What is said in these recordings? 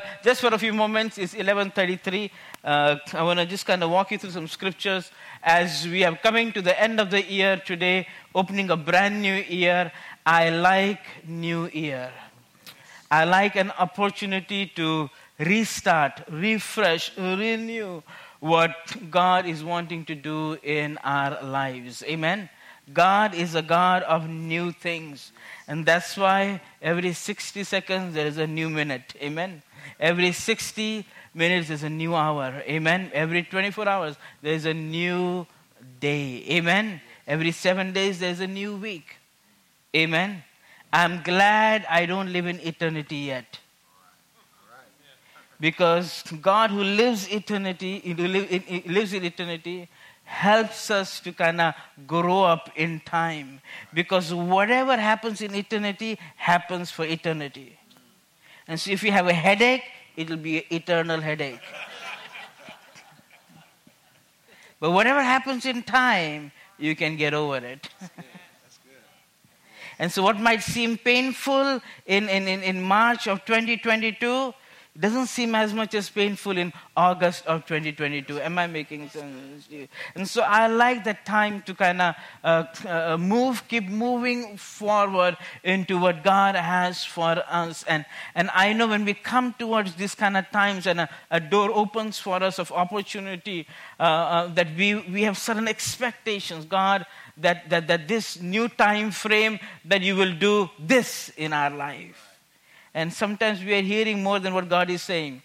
just for a few moments, it's 11:33. Uh, I want to just kind of walk you through some scriptures as we are coming to the end of the year today, opening a brand new year. I like new year. I like an opportunity to restart, refresh, renew what God is wanting to do in our lives. Amen. God is a God of new things. And that's why every 60 seconds there is a new minute. Amen. Every 60 minutes is a new hour. Amen. Every 24 hours there is a new day. Amen. Every seven days there's a new week. Amen. I'm glad I don't live in eternity yet. Because God who lives eternity, who lives in eternity, helps us to kind of grow up in time. Because whatever happens in eternity happens for eternity. And so if you have a headache, it will be an eternal headache. but whatever happens in time, you can get over it. and so, what might seem painful in, in, in, in March of 2022 it doesn't seem as much as painful in August of 2022. Am I making sense? And so I like that time to kind of uh, uh, move, keep moving forward into what God has for us. And, and I know when we come towards these kind of times and a, a door opens for us of opportunity, uh, uh that we, we have certain expectations. God, that, that, that this new time frame, that you will do this in our life. And sometimes we are hearing more than what God is saying.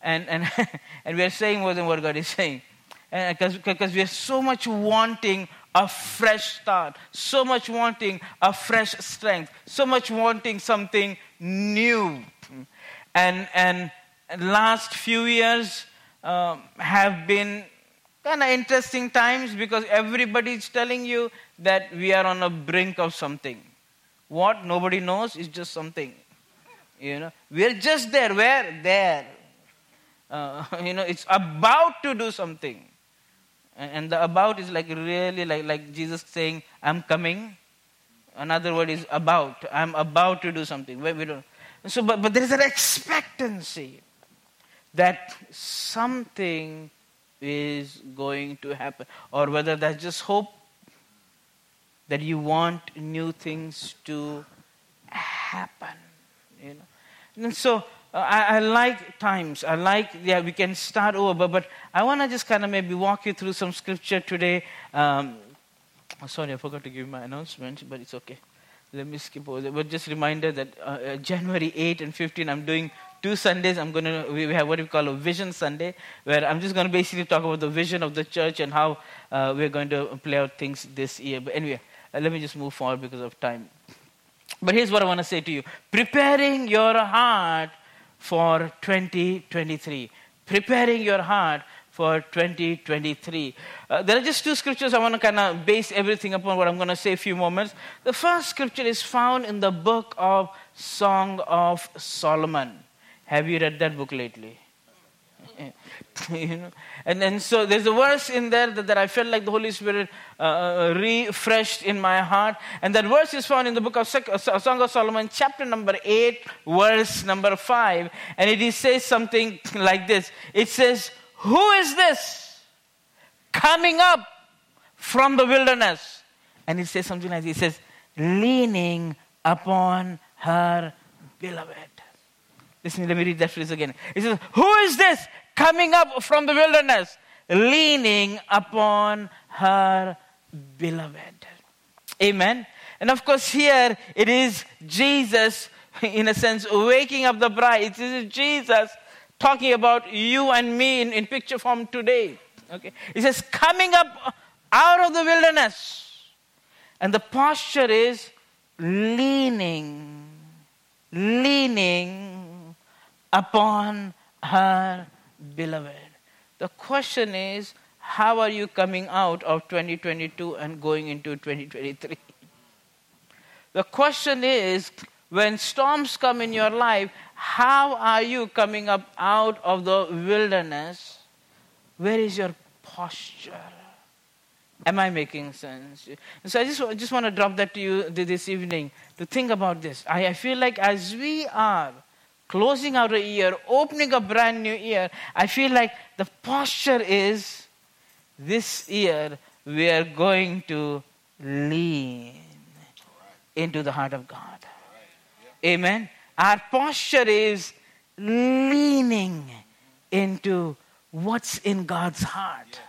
And, and, and we are saying more than what God is saying. Because we are so much wanting a fresh start, so much wanting a fresh strength, so much wanting something new. And, and last few years um, have been kind of interesting times because everybody is telling you that we are on a brink of something. What nobody knows is just something. You know, we're just there. We're There. Uh, you know, it's about to do something. And the about is like really like, like Jesus saying, I'm coming. Another word is about. I'm about to do something. We don't. So, but, but there is an expectancy that something is going to happen. Or whether that's just hope that you want new things to happen. And so uh, I, I, like times. I like, yeah, we can start over, but, I want to just kind of maybe walk you through some scripture today. Um, oh, sorry, I forgot to give my announcement, but it's okay. Let me skip over. But just reminder that uh, uh, January 8 and 15, I'm doing two Sundays. I'm going to, we have what we call a Vision Sunday, where I'm just going to basically talk about the vision of the church and how uh, we're going to play out things this year. But anyway, uh, let me just move forward because of time. But here's what I want to say to you preparing your heart for 2023. Preparing your heart for 2023. Uh, there are just two scriptures I want to kind of base everything upon what I'm going to say a few moments. The first scripture is found in the book of Song of Solomon. Have you read that book lately? You know? And then so there's a verse in there that, that I felt like the Holy Spirit uh, uh refreshed in my heart. And that verse is found in the book of uh, Song of Solomon, chapter number 8, verse number 5. And it says something like this It says, Who is this coming up from the wilderness? And it says something like this It says, Leaning upon her beloved. Listen, let me read that phrase again. It says, Who is this coming up from the wilderness, leaning upon her beloved. Amen. And of course, here it is Jesus, in a sense, waking up the bride. This is Jesus talking about you and me in, in picture form today. Okay. He says, coming up out of the wilderness. And the posture is leaning, leaning upon her beloved. The question is, how are you coming out of 2022 and going into 2023? The question is, when storms come in your life, how are you coming up out of the wilderness? Where is your posture? Am I making sense? So I just, I just want to drop that to you this evening to think about this. I, I feel like as we are closing out a year, opening a brand new year, I feel like the posture is this year we are going to lean into the heart of God. Amen. Our posture is leaning into what's in God's heart.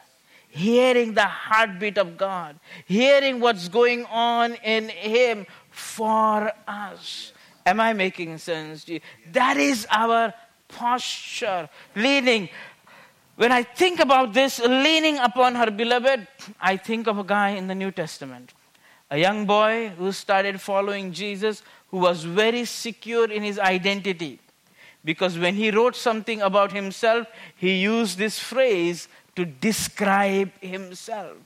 Hearing the heartbeat of God, hearing what's going on in Him for us. Am I making sense to you? That is our posture. Leaning. When I think about this, leaning upon her beloved, I think of a guy in the New Testament. A young boy who started following Jesus, who was very secure in his identity. Because when he wrote something about himself, he used this phrase to describe himself.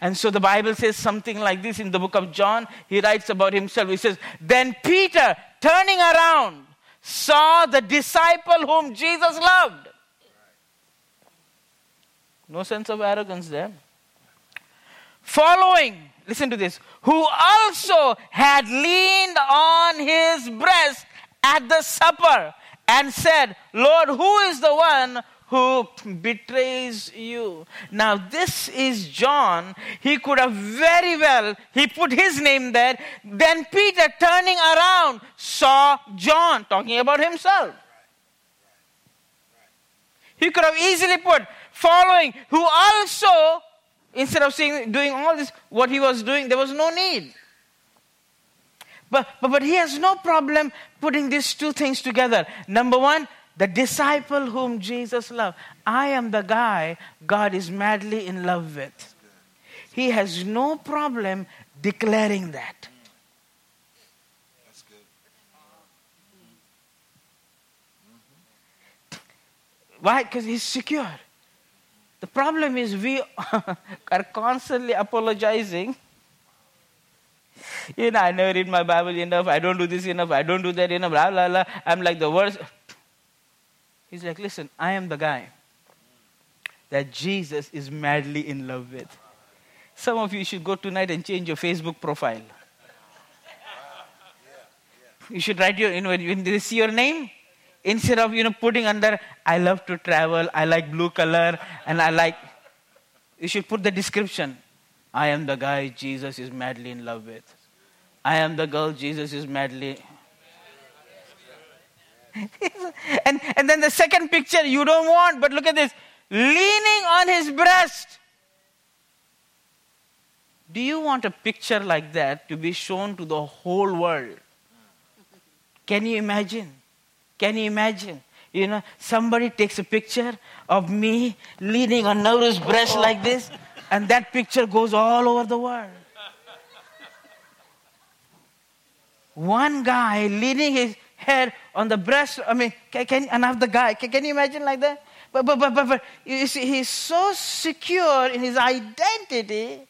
And so the Bible says something like this in the book of John. He writes about himself. He says, Then Peter, turning around, saw the disciple whom Jesus loved. No sense of arrogance there. Following, listen to this, who also had leaned on his breast at the supper and said, Lord, who is the one who betrays you. Now, this is John. He could have very well, he put his name there. Then Peter, turning around, saw John talking about himself. He could have easily put, following, who also, instead of saying, doing all this, what he was doing, there was no need. But, but, but he has no problem putting these two things together. Number one, the disciple whom Jesus loved. I am the guy God is madly in love with. He has no problem declaring that. Why? Because he's secure. The problem is we are constantly apologizing. You know, I never read my Bible enough. I don't do this enough. I don't do that enough. Blah, blah, blah. I'm like the worst. He's like, listen, I am the guy that Jesus is madly in love with. Some of you should go tonight and change your Facebook profile. You should write your, you know, when they see your name, instead of, you know, putting under, I love to travel, I like blue color, and I like, you should put the description. I am the guy Jesus is madly in love with. I am the girl Jesus is madly and, and then the second picture you don't want, but look at this leaning on his breast. Do you want a picture like that to be shown to the whole world? Can you imagine? Can you imagine? You know, somebody takes a picture of me leaning on Nauru's breast like this, and that picture goes all over the world. One guy leaning his head on the breast. I mean, can, can and have the guy. Can, can you imagine like that? But, but, but, but, but you see, he's so secure in his identity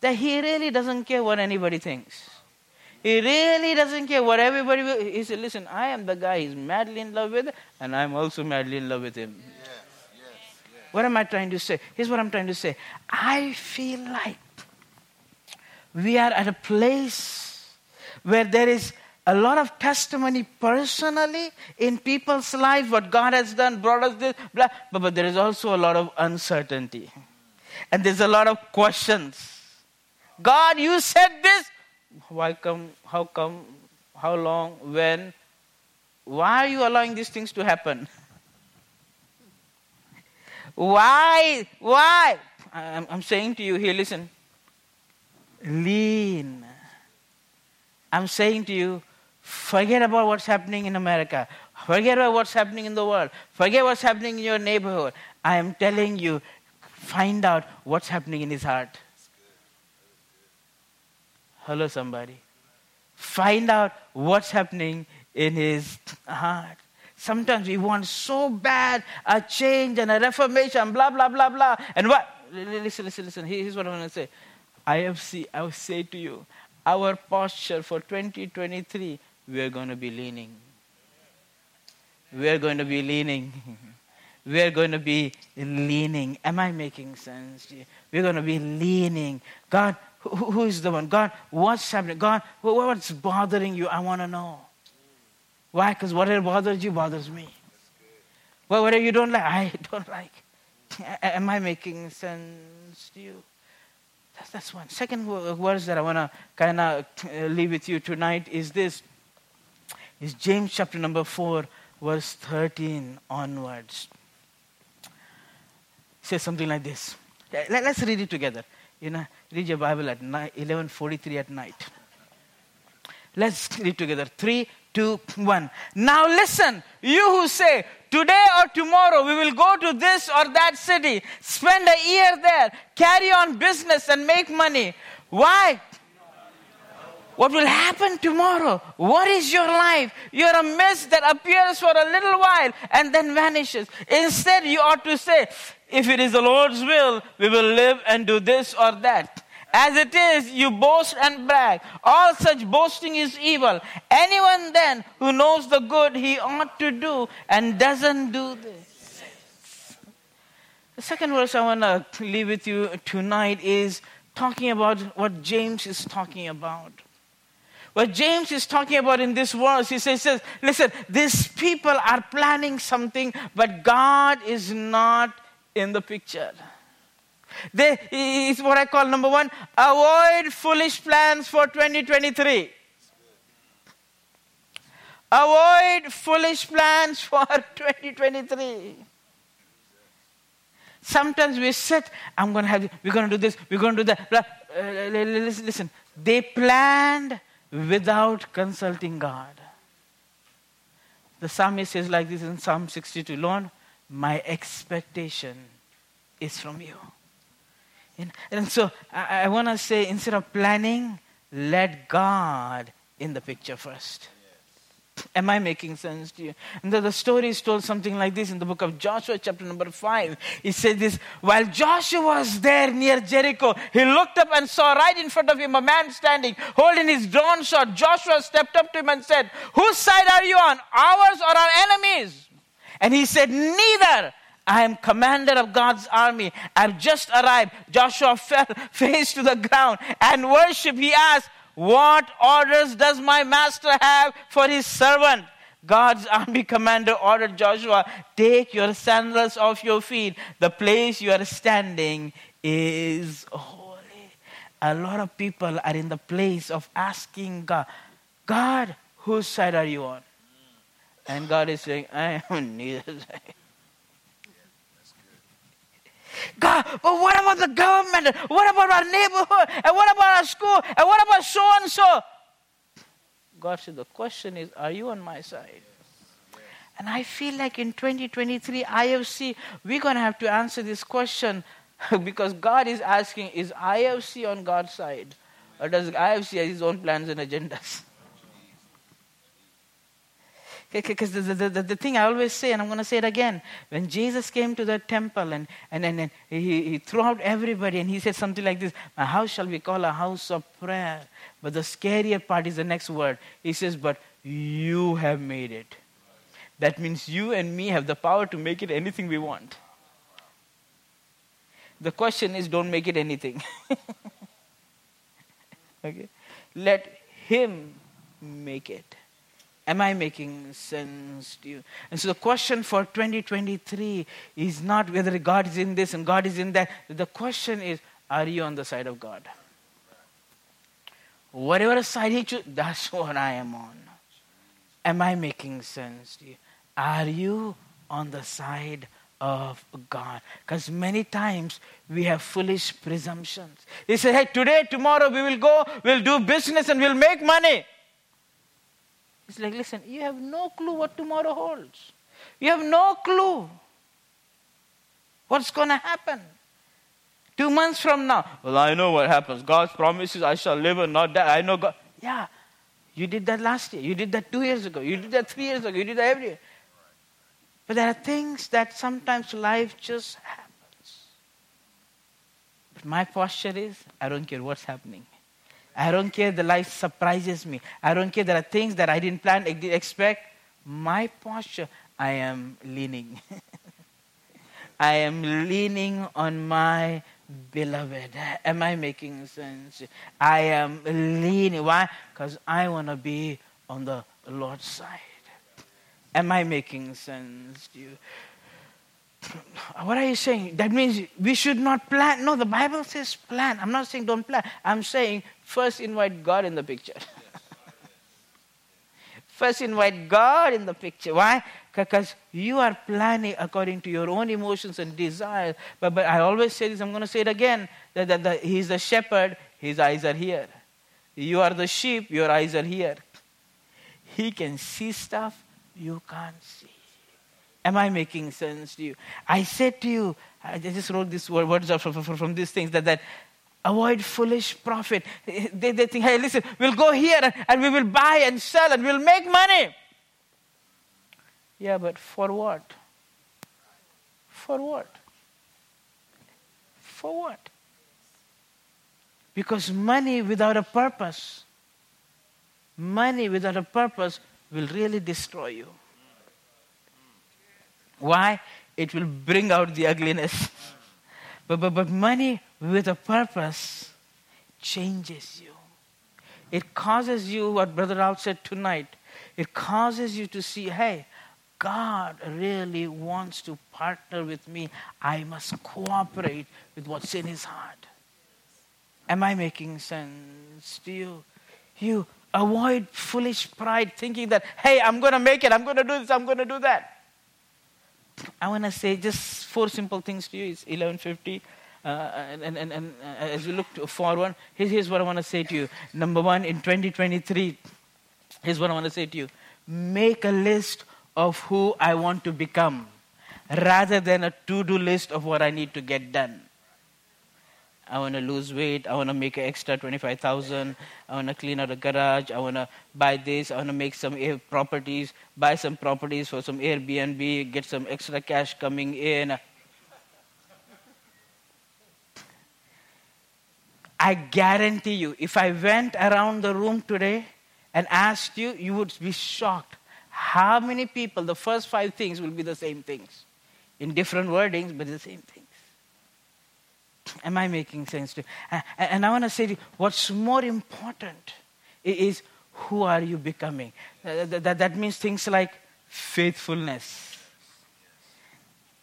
that he really doesn't care what anybody thinks. He really doesn't care what everybody will. He said, Listen, I am the guy he's madly in love with, and I'm also madly in love with him. Yes, yes, yes. What am I trying to say? Here's what I'm trying to say. I feel like we are at a place where there is a lot of testimony personally in people's lives, what God has done, brought us this, blah, but, but there is also a lot of uncertainty. And there's a lot of questions. God, you said this. Why come? How come? How long? When? Why are you allowing these things to happen? Why? Why? I'm, I'm saying to you here, listen. Lean. I'm saying to you, Forget about what's happening in America. Forget about what's happening in the world. Forget what's happening in your neighborhood. I am telling you, find out what's happening in his heart. Hello, somebody. Find out what's happening in his heart. Sometimes we want so bad a change and a reformation, blah, blah, blah, blah. And what? Listen, listen, listen. Here's what I'm going to say. I have see, I will say to you, our posture for 2023 we are going to be leaning. We are going to be leaning. we are going to be leaning. Am I making sense? We're going to be leaning. God, who, who is the one? God, what's happening? God, what's bothering you? I want to know. Why? Because whatever bothers you bothers me. Well, whatever you don't like, I don't like. Am I making sense to you? That's, that's one. Second verse that I want to kind of uh, leave with you tonight is this. Is James chapter number 4, verse 13 onwards. It says something like this. Let, us read it together. You know, read your Bible at 11:43 at night. Let's read together. Three, two, one. Now listen, you who say, today or tomorrow we will go to this or that city, spend a year there, carry on business and make money. Why? What will happen tomorrow? What is your life? You're a mist that appears for a little while and then vanishes. Instead, you ought to say, if it is the Lord's will, we will live and do this or that. As it is, you boast and brag. All such boasting is evil. Anyone then who knows the good he ought to do and doesn't do this. The second verse I want to leave with you tonight is talking about what James is talking about. What James is talking about in this verse, he says, says, listen, these people are planning something, but God is not in the picture. They, is what I call number one, avoid foolish plans for 2023. Avoid foolish plans for 2023. Sometimes we sit, I'm going to have, we're going to do this, we're going to do that. Uh, listen, they planned without consulting God. The psalmist says like this in Psalm 62 Lord, my expectation is from you. And, and so I, I want to say instead of planning, let God in the picture first. Am I making sense to you? And the, the story is told something like this in the book of Joshua, chapter number 5. It says this While Joshua was there near Jericho, he looked up and saw right in front of him a man standing, holding his drawn sword. Joshua stepped up to him and said, Whose side are you on, ours or our enemies? And he said, Neither. I am commander of God's army. I've just arrived. Joshua fell face to the ground and worship. He asked, what orders does my master have for his servant? God's army commander ordered Joshua, Take your sandals off your feet. The place you are standing is holy. A lot of people are in the place of asking God, God, whose side are you on? And God is saying, I am neither side. God, but what about the government? What about our neighborhood? And what about our school? And what about so and so? God said, The question is, are you on my side? And I feel like in 2023, IFC, we're going to have to answer this question because God is asking, is IFC on God's side? Or does IFC have his own plans and agendas? Because the, the, the, the, thing I always say, and I'm going to say it again, when Jesus came to the temple and, and, and, and he, he threw out everybody and he said something like this My house shall be called a house of prayer. But the scarier part is the next word. He says, But you have made it. That means you and me have the power to make it anything we want. The question is, don't make it anything. okay? Let Him make it. Am I making sense to you? And so the question for 2023 is not whether God is in this and God is in that. The question is, are you on the side of God? Whatever side He chooses, that's what I am on. Am I making sense to you? Are you on the side of God? Because many times we have foolish presumptions. He said, hey, today, tomorrow we will go, we'll do business and we'll make money. It's like, listen, you have no clue what tomorrow holds. You have no clue what's going to happen. Two months from now, well, I know what happens. God promises I shall live and not die. I know God. Yeah, you did that last year. You did that two years ago. You did that three years ago. You did that every year. But there are things that sometimes life just happens. But my posture is I don't care what's happening. I don't care the life surprises me. I don't care there are things that I didn't plan, I didn't expect. My posture, I am leaning. I am leaning on my beloved. Am I making sense? I am leaning. Why? Because I want to be on the Lord's side. Am I making sense to you? What are you saying? That means we should not plan. No, the Bible says plan. I'm not saying don't plan. I'm saying first invite God in the picture. first invite God in the picture. Why? Because you are planning according to your own emotions and desires. But, but I always say this, I'm going to say it again that, that, that He's the shepherd, His eyes are here. You are the sheep, your eyes are here. He can see stuff you can't see. Am I making sense to you? I said to you, I just wrote these words from, from, from these things that, that avoid foolish profit. They, they think, hey, listen, we'll go here and, and we will buy and sell and we'll make money. Yeah, but for what? For what? For what? Because money without a purpose, money without a purpose will really destroy you. Why? It will bring out the ugliness. But, but, but money with a purpose changes you. It causes you, what Brother Ralph said tonight, it causes you to see, hey, God really wants to partner with me. I must cooperate with what's in his heart. Am I making sense to you? You avoid foolish pride thinking that, hey, I'm going to make it, I'm going to do this, I'm going to do that. I want to say just four simple things to you. It's 1150. Uh, and, and, and, uh, as we look forward, here's what I want to say to you. Number one, in 2023, here's what I want to say to you. Make a list of who I want to become rather than a to do list of what I need to get done. I want to lose weight. I want to make an extra 25,000. I want to clean out a garage. I want to buy this. I want to make some properties, buy some properties for some Airbnb, get some extra cash coming in. I guarantee you, if I went around the room today and asked you, you would be shocked. How many people, the first five things will be the same things in different wordings, but the same thing. Am I making sense to you? And I want to say to you, what's more important is who are you becoming? That, means things like faithfulness.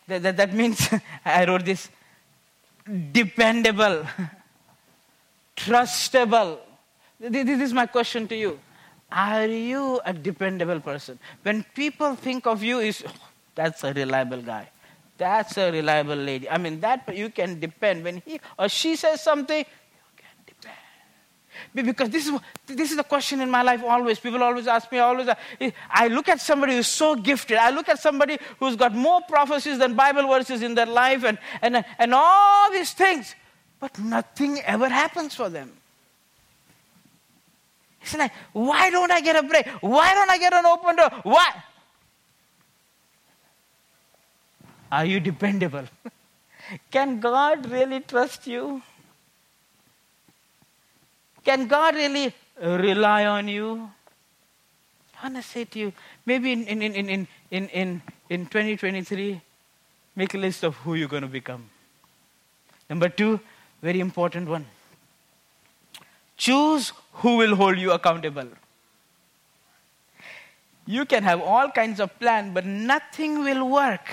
That means, I wrote this, dependable, trustable. This is my question to you. Are you a dependable person? When people think of you, is oh, that's a reliable guy. That's a reliable lady. I mean, that you can depend. When he or she says something, you can depend. Because this is, this is the question in my life always. People always ask me, always, I look at somebody who's so gifted. I look at somebody who's got more prophecies than Bible verses in their life and, and, and all these things, but nothing ever happens for them. It's like, why don't I get a break? Why don't I get an open door? Why? Are you dependable? Can God really trust you? Can God really rely on you? I want to say to you, maybe in, in, in, in, in, in, in 2023, make a list of who you're going to become. Number two, very important one. Choose who will hold you accountable. You can have all kinds of plans, but nothing will work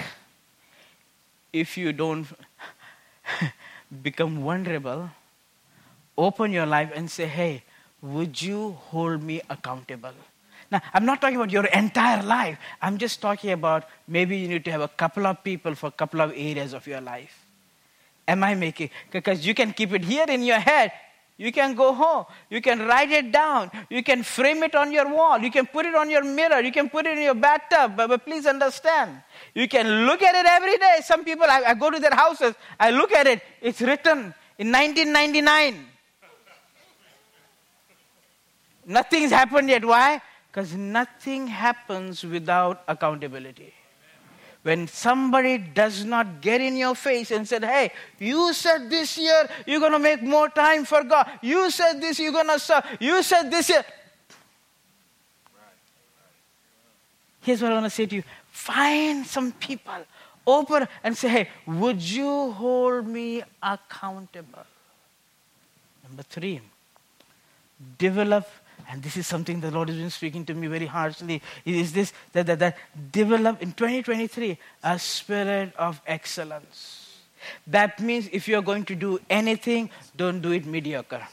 if you don't become vulnerable, open your life and say, hey, would you hold me accountable? Now, I'm not talking about your entire life. I'm just talking about maybe you need to have a couple of people for a couple of areas of your life. Am I making? Because you can keep it here in your head. You can go home. You can write it down. You can frame it on your wall. You can put it on your mirror. You can put it in your bathtub. But, but please understand, you can look at it every day. Some people, I, I go to their houses, I look at it. It's written in 1999. Nothing's happened yet. Why? Because nothing happens without accountability when somebody does not get in your face and said, Hey, you said this year you're going to make more time for God. You said this, you're going to serve. You said this year. Here's what I want to say to you find some people, open and say, Hey, would you hold me accountable? Number three, develop and this is something the Lord has been speaking to me very harshly, is this that, that, that develop in 2023 a spirit of excellence. That means if you're going to do anything, don't do it mediocre.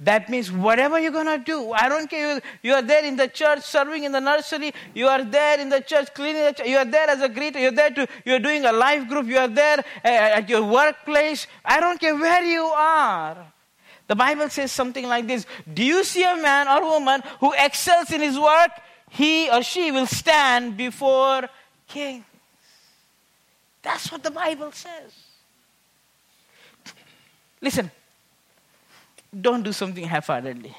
That means whatever you're going to do, I don't care. You are there in the church, serving in the nursery. You are there in the church, cleaning the church. You are there as a greeter. You're there to, you're doing a life group. You are there eh, at your workplace. I don't care where you are. The Bible says something like this Do you see a man or woman who excels in his work? He or she will stand before kings. That's what the Bible says. Listen, don't do something half-heartedly.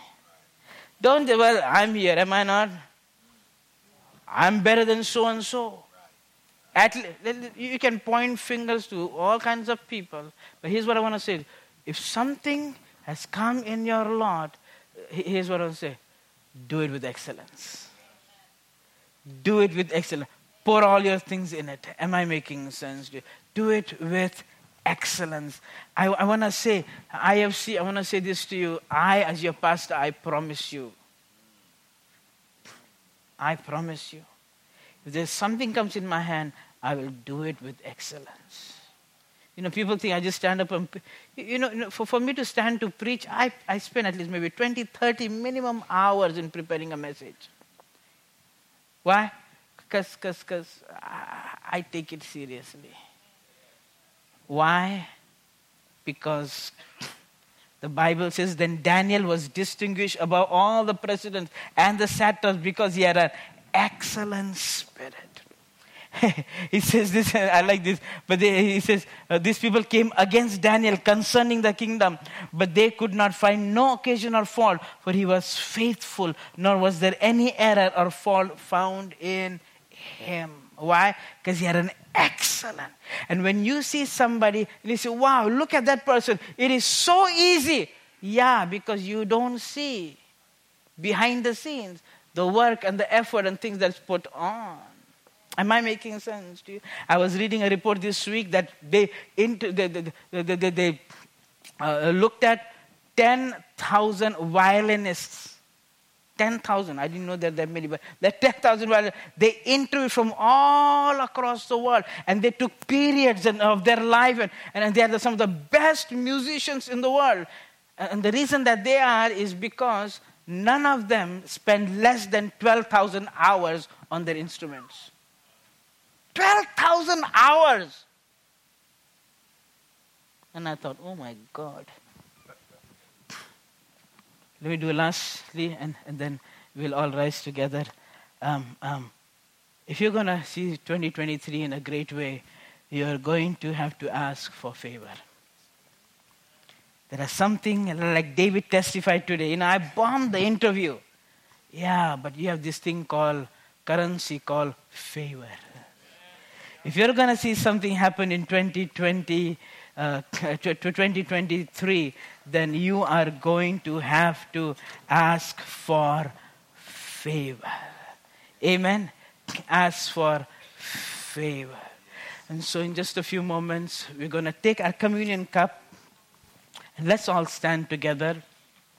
Don't, well, I'm here, am I not? I'm better than so and so. At, you can point fingers to all kinds of people, but here's what I want to say. If something has come in your lot, here's what I want to say do it with excellence. Do it with excellence. Pour all your things in it. Am I making sense? Do it with excellence. I, I want to say, IFC, I want to say this to you. I, as your pastor, I promise you. I promise you. If there's something comes in my hand, I will do it with excellence. You know, people think I just stand up and, you know, for, for me to stand to preach, I, I spend at least maybe 20, 30 minimum hours in preparing a message. Why? Because because, because I, I take it seriously. Why? Because the Bible says then Daniel was distinguished above all the presidents and the satraps because he had an excellent spirit. he says this, I like this, but they, he says, uh, these people came against Daniel concerning the kingdom, but they could not find no occasion or fault, for he was faithful, nor was there any error or fault found in him. Why? Because he had an excellent. And when you see somebody and you say, wow, look at that person, it is so easy. Yeah, because you don't see behind the scenes the work and the effort and things that's put on. Am I making sense to you? I was reading a report this week that they, into, they, they, they, they, uh, looked at 10,000 violinists 10,000. I didn't know that there many, but are 10,000. They interviewed from all across the world and they took periods of their life and, and they are some of the best musicians in the world. And the reason that they are is because none of them spend less than 12,000 hours on their instruments. 12,000 hours! And I thought, oh my God. Let me do lastly, and, and then we'll all rise together. Um, um, if you're going to see 2023 in a great way, you're going to have to ask for favor. There is something like David testified today. You know, I bombed the interview. Yeah, but you have this thing called currency called favor. If you're going to see something happen in 2020, uh, to 2023, then you are going to have to ask for favor. Amen? Ask for favor. And so, in just a few moments, we're going to take our communion cup and let's all stand together.